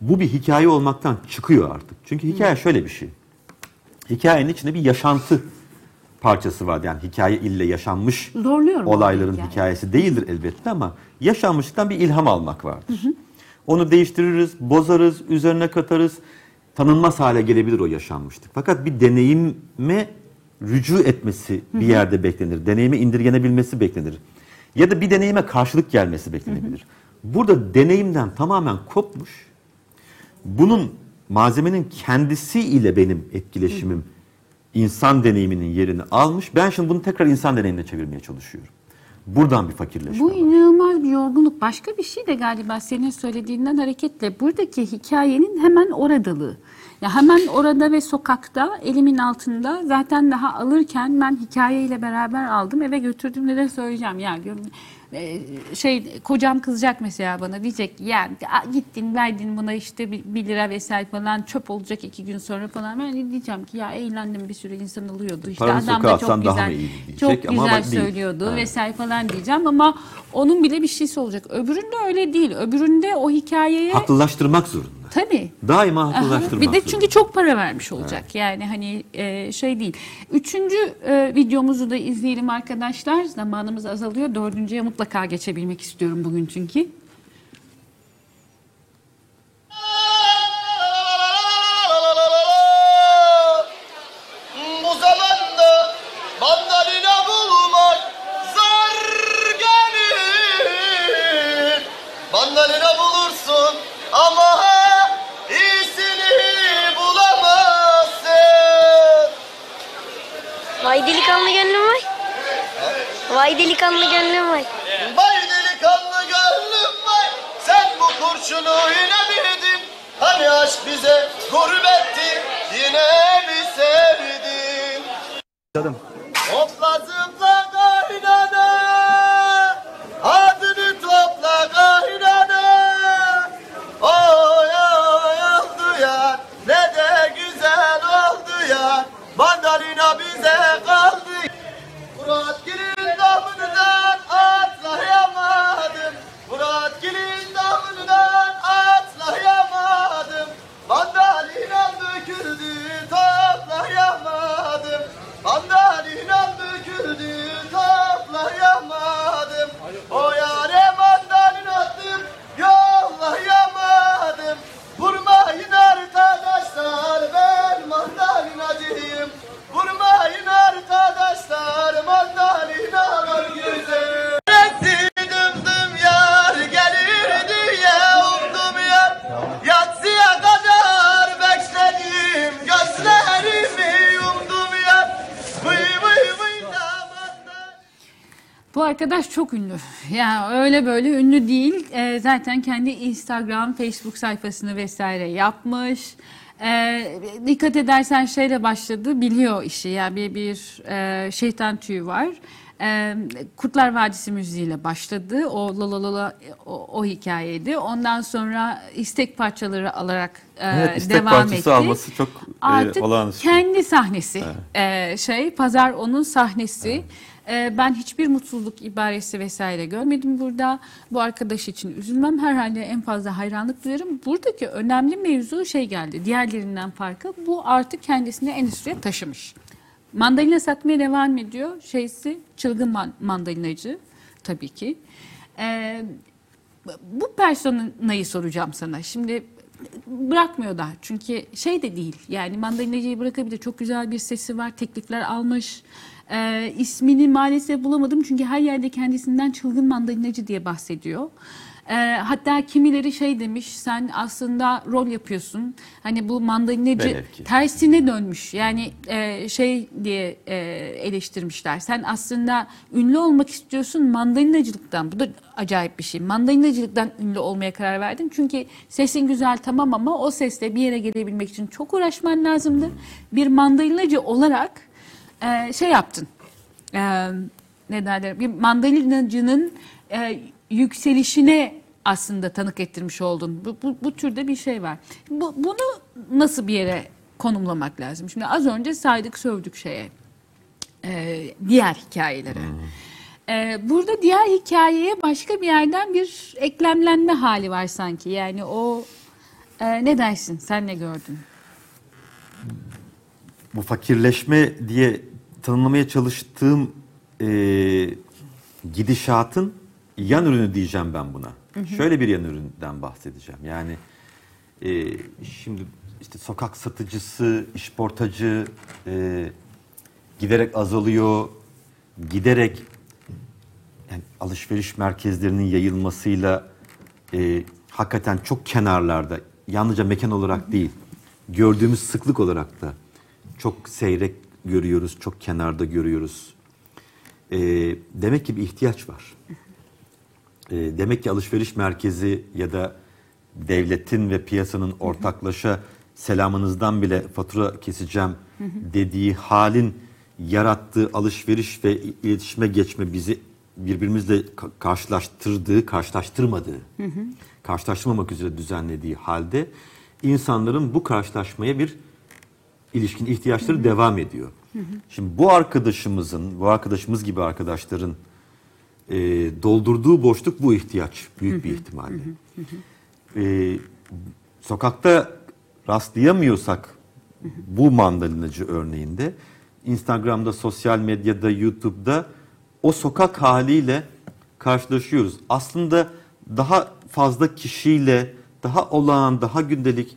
Bu bir hikaye olmaktan çıkıyor artık. Çünkü hikaye şöyle bir şey. Hikayenin içinde bir yaşantı parçası var. Yani hikaye ille yaşanmış Zorluyorum olayların hikayeyi. hikayesi değildir elbette ama yaşanmışlıktan bir ilham almak vardır. Onu değiştiririz, bozarız, üzerine katarız. Tanınmaz hale gelebilir o yaşanmışlık. Fakat bir deneyime rücu etmesi bir yerde beklenir. Deneyime indirgenebilmesi beklenir. Ya da bir deneyime karşılık gelmesi beklenebilir. Burada deneyimden tamamen kopmuş, bunun malzemenin kendisi ile benim etkileşimim insan deneyiminin yerini almış. Ben şimdi bunu tekrar insan deneyimine çevirmeye çalışıyorum. Buradan bir fakirleşme Bu inanılmaz bir yorgunluk. Başka bir şey de galiba senin söylediğinden hareketle buradaki hikayenin hemen oradalığı. Ya hemen orada ve sokakta elimin altında zaten daha alırken ben hikayeyle beraber aldım eve götürdüğümde de söyleyeceğim ya e, şey kocam kızacak mesela bana diyecek ya gittin verdin buna işte bir, lira vesaire falan çöp olacak iki gün sonra falan ben diyeceğim ki ya eğlendim bir sürü insan alıyordu işte Paranı adam da çok güzel çok ama güzel değil. söylüyordu Evet. vesaire falan diyeceğim ama onun bile bir şeysi olacak. Öbüründe öyle değil. Öbüründe o hikayeye Haklılaştırmak zorunda. Tabii. Daima haklılaştırmak Bir de çünkü çok para vermiş olacak. Yani hani e, şey değil. Üçüncü e, videomuzu da izleyelim arkadaşlar. Zamanımız azalıyor. Dördüncüye mutlaka geçebilmek istiyorum bugün çünkü. Vay delikanlı gönlüm vay. Vay delikanlı gönlüm vay. Sen bu kurşunu yine mi yedin? Hani aşk bize gurbetti Yine mi sevdin? Hopla zıpla kaynana Adını topla kaynana. Oy oy oldu ya Ne de güzel oldu ya. Mandalina bize kaldı toplayamadım. Mandalina döküldü toplayamadım. O yare arkadaş çok ünlü. Yani öyle böyle ünlü değil. Ee, zaten kendi Instagram, Facebook sayfasını vesaire yapmış. Ee, dikkat edersen şeyle başladı, biliyor işi. Yani bir, bir e, şeytan tüyü var. Ee, Kurtlar Vadisi müziğiyle başladı. O la la la la o, o hikayeydi. Ondan sonra istek parçaları alarak e, Evet, istek devam parçası etti. alması çok, e, Artık olağanüstü. kendi sahnesi e, şey pazar onun sahnesi. E, ben hiçbir mutsuzluk ibaresi vesaire görmedim burada. Bu arkadaş için üzülmem. Herhalde en fazla hayranlık duyarım. Buradaki önemli mevzu şey geldi. Diğerlerinden farkı bu artık kendisini endüstriye taşımış. Mandalina satmaya devam ediyor. Şeysi çılgın man- mandalinacı tabii ki. E, bu personayı soracağım sana. Şimdi bırakmıyor da çünkü şey de değil yani mandalinacıyı bırakabilir çok güzel bir sesi var teklifler almış Ee, ismini maalesef bulamadım çünkü her yerde kendisinden çılgın mandalinacı diye bahsediyor Ee, hatta kimileri şey demiş sen aslında rol yapıyorsun. Hani bu mandalinacı tersine dönmüş. Yani e, şey diye e, eleştirmişler. Sen aslında ünlü olmak istiyorsun mandalinacılıktan. Bu da acayip bir şey. Mandalinacılıktan ünlü olmaya karar verdin. Çünkü sesin güzel tamam ama o sesle bir yere gelebilmek için çok uğraşman lazımdı. Bir mandalinacı olarak e, şey yaptın. E, ne derler? Bir mandalinacının e, yükselişine aslında tanık ettirmiş oldun. Bu, bu, bu türde bir şey var. Bu, bunu nasıl bir yere konumlamak lazım? Şimdi az önce saydık sövdük şeye. e, diğer hikayelere. E, burada diğer hikayeye başka bir yerden bir eklemlenme hali var sanki. Yani o e, ne dersin? Sen ne gördün? Bu fakirleşme diye tanımlamaya çalıştığım e, gidişatın yan ürünü diyeceğim ben buna. Şöyle bir yan üründen bahsedeceğim. Yani e, şimdi işte sokak satıcısı, işportacı e, giderek azalıyor, giderek yani alışveriş merkezlerinin yayılmasıyla e, hakikaten çok kenarlarda, yalnızca mekan olarak değil, gördüğümüz sıklık olarak da çok seyrek görüyoruz, çok kenarda görüyoruz. E, demek ki bir ihtiyaç var. E, demek ki alışveriş merkezi ya da devletin ve piyasanın ortaklaşa selamınızdan bile fatura keseceğim dediği halin yarattığı alışveriş ve iletişime geçme bizi birbirimizle ka- karşılaştırdığı, karşılaştırmadığı, karşılaştırmamak üzere düzenlediği halde insanların bu karşılaşmaya bir ilişkin ihtiyaçları devam ediyor. Şimdi bu arkadaşımızın, bu arkadaşımız gibi arkadaşların e, doldurduğu boşluk bu ihtiyaç büyük bir ihtimalle. E, sokakta rastlayamıyorsak bu mandalinacı örneğinde Instagram'da, sosyal medyada, YouTube'da o sokak haliyle karşılaşıyoruz. Aslında daha fazla kişiyle, daha olağan, daha gündelik,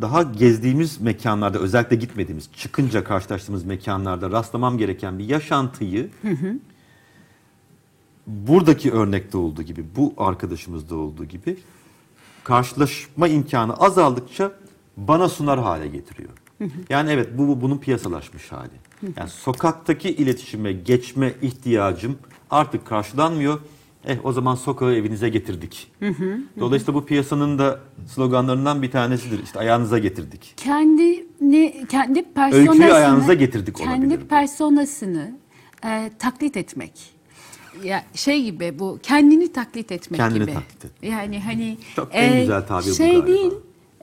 daha gezdiğimiz mekanlarda, özellikle gitmediğimiz, çıkınca karşılaştığımız mekanlarda rastlamam gereken bir yaşantıyı buradaki örnekte olduğu gibi, bu arkadaşımızda olduğu gibi karşılaşma imkanı azaldıkça bana sunar hale getiriyor. Yani evet bu, bu bunun piyasalaşmış hali. Yani sokaktaki iletişime geçme ihtiyacım artık karşılanmıyor. Eh o zaman sokağı evinize getirdik. Dolayısıyla bu piyasanın da sloganlarından bir tanesidir. İşte ayağınıza getirdik. Kendini, kendi personasını, Öyküyü ayağınıza getirdik kendi olabilir. personasını e, taklit etmek. Ya şey gibi bu kendini taklit etmek Kendini gibi. taklit etmek. Yani hani Çok en güzel tabir bu şey galiba. değil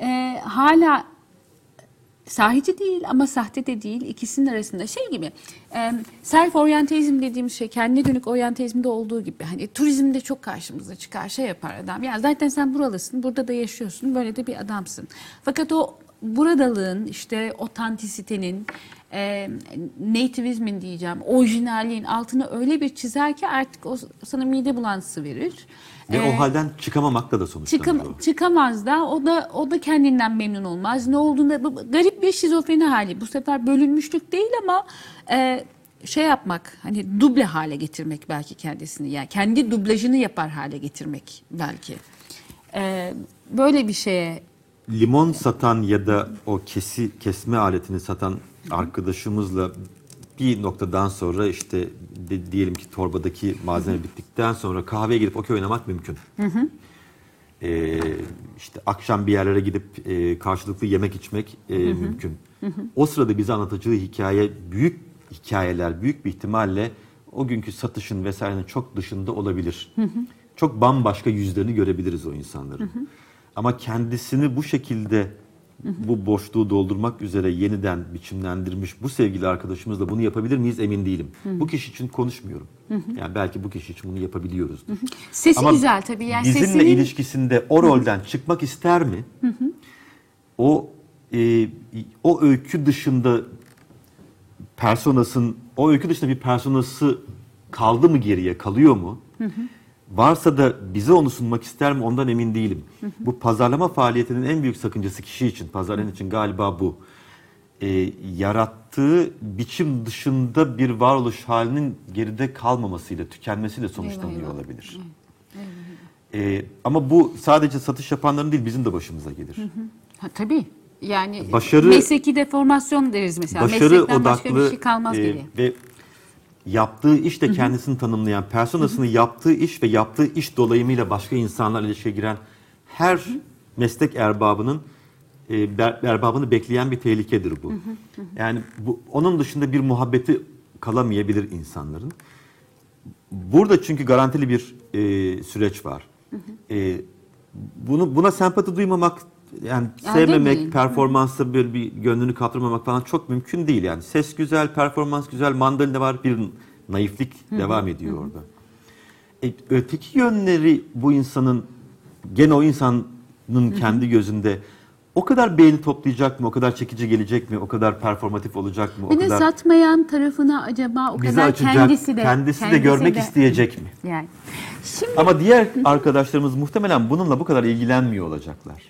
e, hala sahici değil ama sahte de değil. İkisinin arasında şey gibi self oryantizm dediğimiz şey kendine dönük oryantizmde olduğu gibi. Hani turizmde çok karşımıza çıkar şey yapar adam. Ya zaten sen buralısın burada da yaşıyorsun böyle de bir adamsın. Fakat o buradalığın işte otantisitenin e, nativizmin diyeceğim orijinalliğin altını öyle bir çizer ki artık o sana mide bulantısı verir. Ve E, o halden çıkamamakla da sonuçlanıyor. Çıkam, çıkamaz da o da o da kendinden memnun olmaz. Ne olduğunda bu- garip bir şizofreni hali. Bu sefer bölünmüşlük değil ama e, şey yapmak hani duble hale getirmek belki kendisini yani kendi dublajını yapar hale getirmek belki. E, böyle bir şeye limon satan ya da o kesi kesme aletini satan arkadaşımızla bir noktadan sonra işte de- diyelim ki torbadaki malzeme bittikten sonra kahveye gidip okey oynamak mümkün. Ee, işte akşam bir yerlere gidip e, karşılıklı yemek içmek e, mümkün. O sırada bize anlatacağı hikaye büyük hikayeler büyük bir ihtimalle o günkü satışın vesairenin çok dışında olabilir. Çok bambaşka yüzlerini görebiliriz o insanların. Ama kendisini bu şekilde bu boşluğu doldurmak üzere yeniden biçimlendirmiş bu sevgili arkadaşımızla bunu yapabilir miyiz emin değilim. Bu kişi için konuşmuyorum. Yani belki bu kişi için bunu yapabiliyoruzdur. sesi Ama güzel tabii yani bizimle sesinin ilişkisinde o rolden çıkmak ister mi? O e, o öykü dışında personasın o öykü dışında bir personası kaldı mı geriye kalıyor mu? Varsa da bize onu sunmak ister mi ondan emin değilim. Bu pazarlama faaliyetinin en büyük sakıncası kişi için, pazarlayan için galiba bu. E, yarattığı biçim dışında bir varoluş halinin geride kalmamasıyla, tükenmesiyle sonuçlanıyor Eyvah, eyvah. olabilir. E, E, ama bu sadece satış yapanların değil bizim de başımıza gelir. Ha, tabii. Yani Başarı- mesleki deformasyon deriz mesela. Başarı Meslekten başka odaklı bir şey kalmaz e, ve yaptığı iş de kendisini tanımlayan, personasını yaptığı iş ve yaptığı iş dolayımıyla başka insanlarla ilişkiye giren her meslek erbabının e, ber- erbabını bekleyen bir tehlikedir bu. Yani bu onun dışında bir muhabbeti kalamayabilir insanların. Burada çünkü garantili bir e, süreç var. E, bunu buna sempati duymamak yani Ya sevmemek, demeyin. performansa böyle bir gönlünü kaptırmamak falan çok mümkün değil yani. Ses güzel, performans güzel, mandalina var, bir naiflik devam ediyor orada. E, öteki yönleri bu insanın gene o insanın kendi gözünde o kadar beğeni toplayacak mı, o kadar çekici gelecek mi, o kadar performatif olacak mı, o Bir de kadar satmayan tarafına acaba o bizi kadar açacak, kendisi de kendisi de görmek isteyecek mi? Yani. Şimdi Ama diğer arkadaşlarımız muhtemelen bununla bu kadar ilgilenmiyor olacaklar.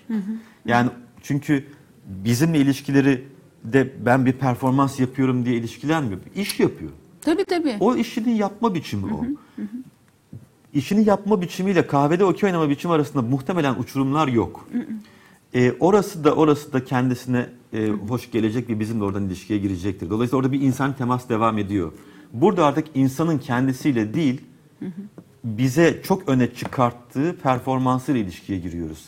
Yani çünkü bizimle ilişkileri de ben bir performans yapıyorum diye ilişkilenmiyor. İş yapıyor. tabii tabii. O işini yapma biçimi o. İşini yapma biçimiyle kahvede okey oynama biçimi arasında muhtemelen uçurumlar yok. Ee, orası da orası da kendisine e, hoş gelecek ve bizim de oradan ilişkiye girecektir. Dolayısıyla orada bir insan temas devam ediyor. Burada artık insanın kendisiyle değil, bize çok öne çıkarttığı performansıyla ilişkiye giriyoruz.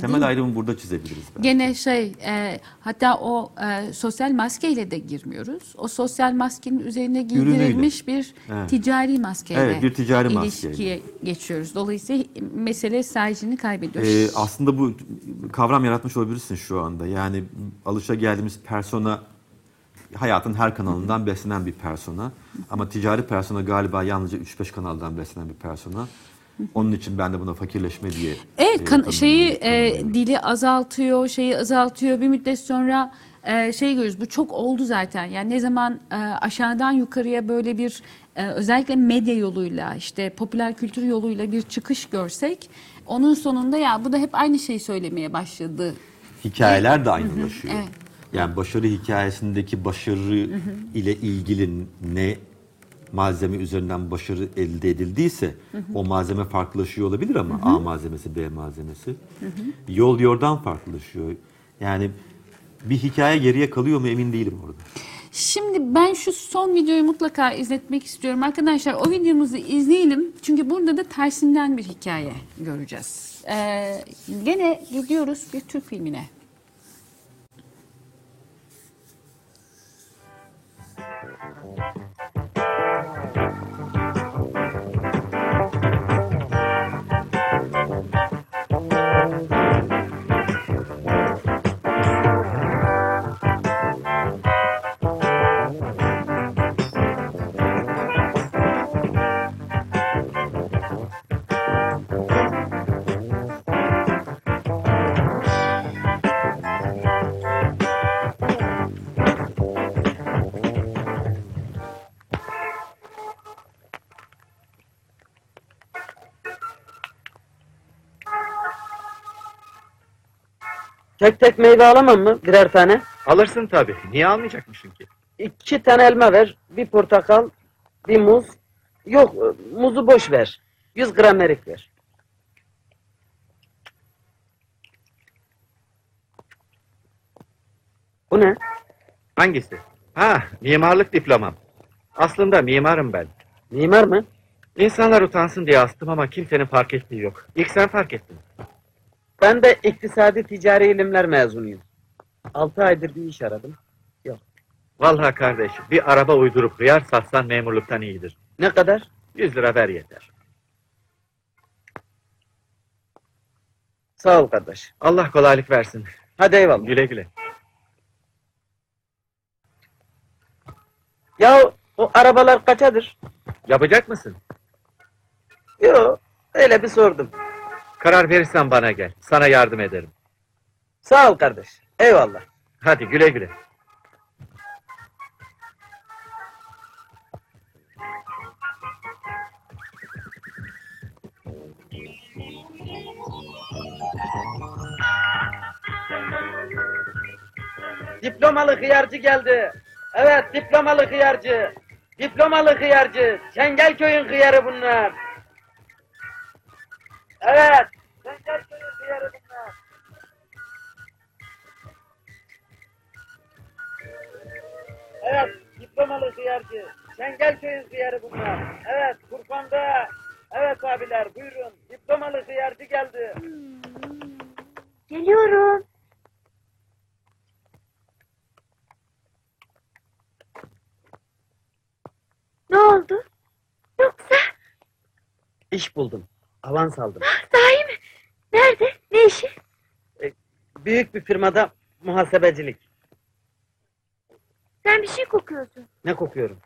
Temel ayrımı burada çizebiliriz. belki. Gene şey e, hatta o e, sosyal maskeyle de girmiyoruz. O sosyal maskenin üzerine giydirilmiş bir Evet. ticari maskeyle Evet, bir ticari ilişkiye maskeyle. geçiyoruz. Dolayısıyla mesele sayesini kaybediyor. Ee, aslında bu kavram yaratmış olabilirsin şu anda. Yani alışa geldiğimiz persona hayatın her kanalından beslenen bir persona. Ama ticari persona galiba yalnızca 3-5 kanaldan beslenen bir persona. Onun için ben de buna fakirleşme diye. Evet e, kan- tanımlıyorum. şeyi e, dili azaltıyor, şeyi azaltıyor. Bir müddet sonra e, şey görüyoruz. Bu çok oldu zaten. Yani ne zaman e, aşağıdan yukarıya böyle bir e, özellikle medya yoluyla işte popüler kültür yoluyla bir çıkış görsek onun sonunda ya bu da hep aynı şeyi söylemeye başladı. Hikayeler de aynılaşıyor. Evet. Yani başarı hikayesindeki başarı ile ilgili ne malzeme üzerinden başarı elde edildiyse o malzeme farklılaşıyor olabilir ama A malzemesi, B malzemesi. Yol yordan farklılaşıyor. Yani bir hikaye geriye kalıyor mu emin değilim orada. Şimdi ben şu son videoyu mutlaka izletmek istiyorum. Arkadaşlar o videomuzu izleyelim. Çünkü burada da tersinden bir hikaye göreceğiz. Ee, gene gidiyoruz bir Türk filmine. Tek tek meyve alamam mı? Birer tane. Alırsın tabii. Niye almayacakmışsın ki? İki tane elma ver. Bir portakal. Bir muz. Yok muzu boş ver. 100 gram erik ver. Bu ne? Hangisi? Ha, mimarlık diplomam. Aslında mimarım ben. Mimar mı? İnsanlar utansın diye astım ama kimsenin fark ettiği yok. İlk sen fark ettin. Ben de iktisadi ticari ilimler mezunuyum. 6 aydır bir iş aradım. Vallahi kardeş, bir araba uydurup hıyar satsan memurluktan iyidir. Ne kadar? 100 lira ver yeter. Sağ ol kardeş. Allah kolaylık versin. Hadi eyvallah. Güle güle. Ya o arabalar kaçadır? Yapacak mısın? Yok öyle bir sordum. Karar verirsen bana gel. Sana yardım ederim. Sağ ol kardeş. Eyvallah. Hadi güle güle. Diplomalı hıyarcı geldi. Evet diplomalı hıyarcı. Diplomalı hıyarcı. Çengelköy'ün hıyarı bunlar. Evet. Sen gel köyün hıyarı bunlar. Evet. Diplomalı hıyarcı. Sen gel köyün hıyarı bunlar. Evet. Kurfan'da. Evet abiler buyurun. Diplomalı hıyarcı geldi. Geliyorum. Ne oldu? Yoksa İş buldum. Avans aldım. sahi mi? Nerede? Ne işi? Büyük bir firmada muhasebecilik. Sen bir şey kokuyorsun. Ne kokuyorum?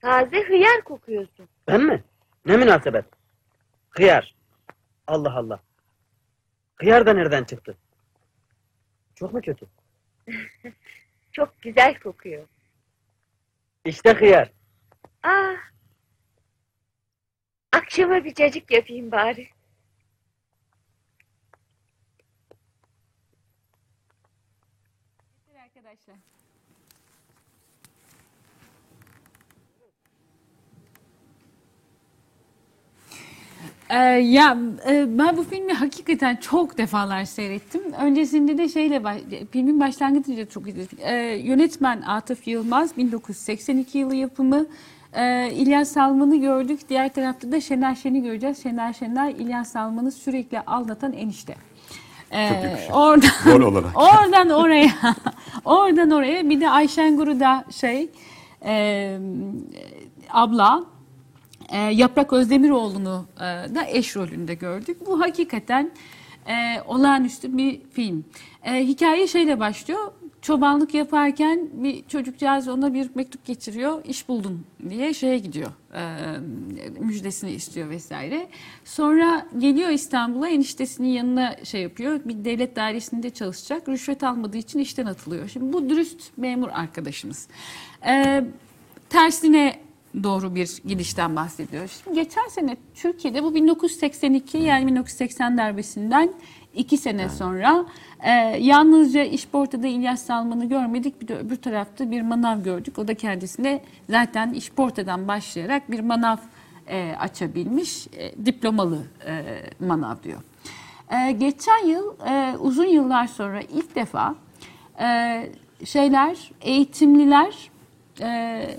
Taze hıyar kokuyorsun. Ben mi? Ne münasebet? Hıyar. Allah Allah. Hıyar da nereden çıktı? Çok mu kötü? Çok güzel kokuyor. İşte hıyar. Aa. Akşama bir cacık yapayım bari. Arkadaşlar. Ee, ya e, ben bu filmi hakikaten çok defalar seyrettim. Öncesinde de şeyle baş- filmin başlangıcında çok izledim. Ee, yönetmen Atıf Yılmaz 1982 yılı yapımı. Ee, İlyas Salman'ı gördük. Diğer tarafta da Şener Şen'i göreceğiz. Şener Şener İlyas Salman'ı sürekli aldatan enişte. Ee, oradan, Rol olarak. oradan oraya oradan oraya bir de Ayşen Guru da şey e, abla e, Yaprak Özdemiroğlu'nu e, da eş rolünde gördük. Bu hakikaten e, olağanüstü bir film. E, hikaye şeyle başlıyor. Çobanlık yaparken bir çocukcağız ona bir mektup getiriyor. İş buldum diye şeye gidiyor. E, müjdesini istiyor vesaire. Sonra geliyor İstanbul'a eniştesinin yanına şey yapıyor. Bir devlet dairesinde çalışacak. Rüşvet almadığı için işten atılıyor. Şimdi bu dürüst memur arkadaşımız. E, tersine doğru bir gidişten bahsediyoruz. Şimdi geçen sene Türkiye'de bu 1982 yani 1980 darbesinden iki sene sonra e, yalnızca işportada İlyas Salman'ı görmedik. Bir de öbür tarafta bir manav gördük. O da kendisine zaten işportadan başlayarak bir manav e, açabilmiş e, diplomalı e, manav diyor. E, geçen yıl e, uzun yıllar sonra ilk defa e, şeyler eğitimliler e,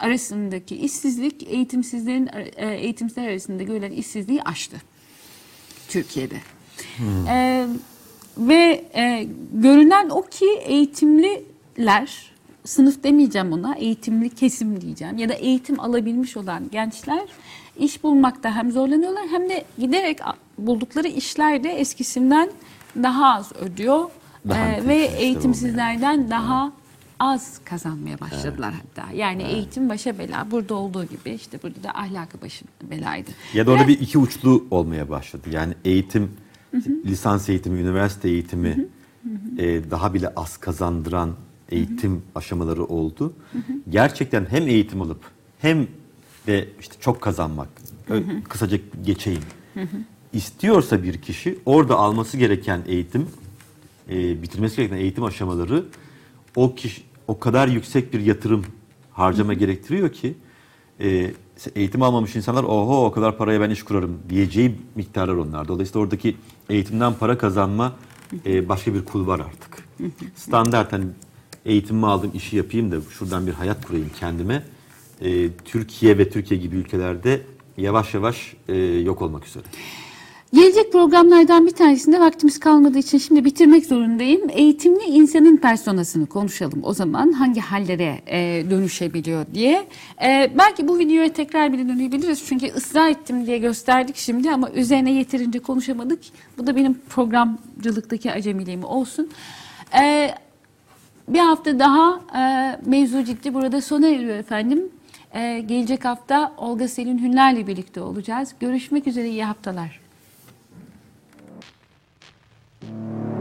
arasındaki işsizlik eğitimsizlerin e, eğitimsizler arasında görülen işsizliği aştı Türkiye'de. E, ve e, görünen o ki eğitimliler sınıf demeyeceğim ona eğitimli kesim diyeceğim ya da eğitim alabilmiş olan gençler iş bulmakta hem zorlanıyorlar hem de giderek buldukları işler de eskisinden daha az ödüyor Daha E, ve eğitimsizlerden daha az kazanmaya başladılar hatta. Yani eğitim başa bela. Burada olduğu gibi işte burada da ahlakı başa belaydı. Ya da orada bir iki uçlu olmaya başladı. Yani eğitim, lisans eğitimi, üniversite eğitimi e, daha bile az kazandıran eğitim aşamaları oldu. Gerçekten hem eğitim alıp hem de işte çok kazanmak, ö- kısaca geçeyim. istiyorsa bir kişi orada alması gereken eğitim, e, bitirmesi gereken eğitim aşamaları o kişi o kadar yüksek bir yatırım harcama gerektiriyor ki e, eğitim almamış insanlar oho o kadar paraya ben iş kurarım diyeceği miktarlar onlar. Dolayısıyla oradaki eğitimden para kazanma e, başka bir kul var artık. Standart hani eğitimimi aldım işi yapayım da şuradan bir hayat kurayım kendime. E, Türkiye ve Türkiye gibi ülkelerde yavaş yavaş e, yok olmak üzere. Gelecek programlardan bir tanesinde vaktimiz kalmadığı için şimdi bitirmek zorundayım. Eğitimli insanın personasını konuşalım o zaman hangi hallere e, dönüşebiliyor diye. E, belki bu videoya tekrar bile dönebiliriz çünkü ısrar ettim diye gösterdik şimdi ama üzerine yeterince konuşamadık. Bu da benim programcılıktaki acemiliğim olsun. E, bir hafta daha e, mevzu ciddi burada sona eriyor efendim. E, gelecek hafta Olga Selin Hünler'le birlikte olacağız. Görüşmek üzere iyi haftalar. Thank you.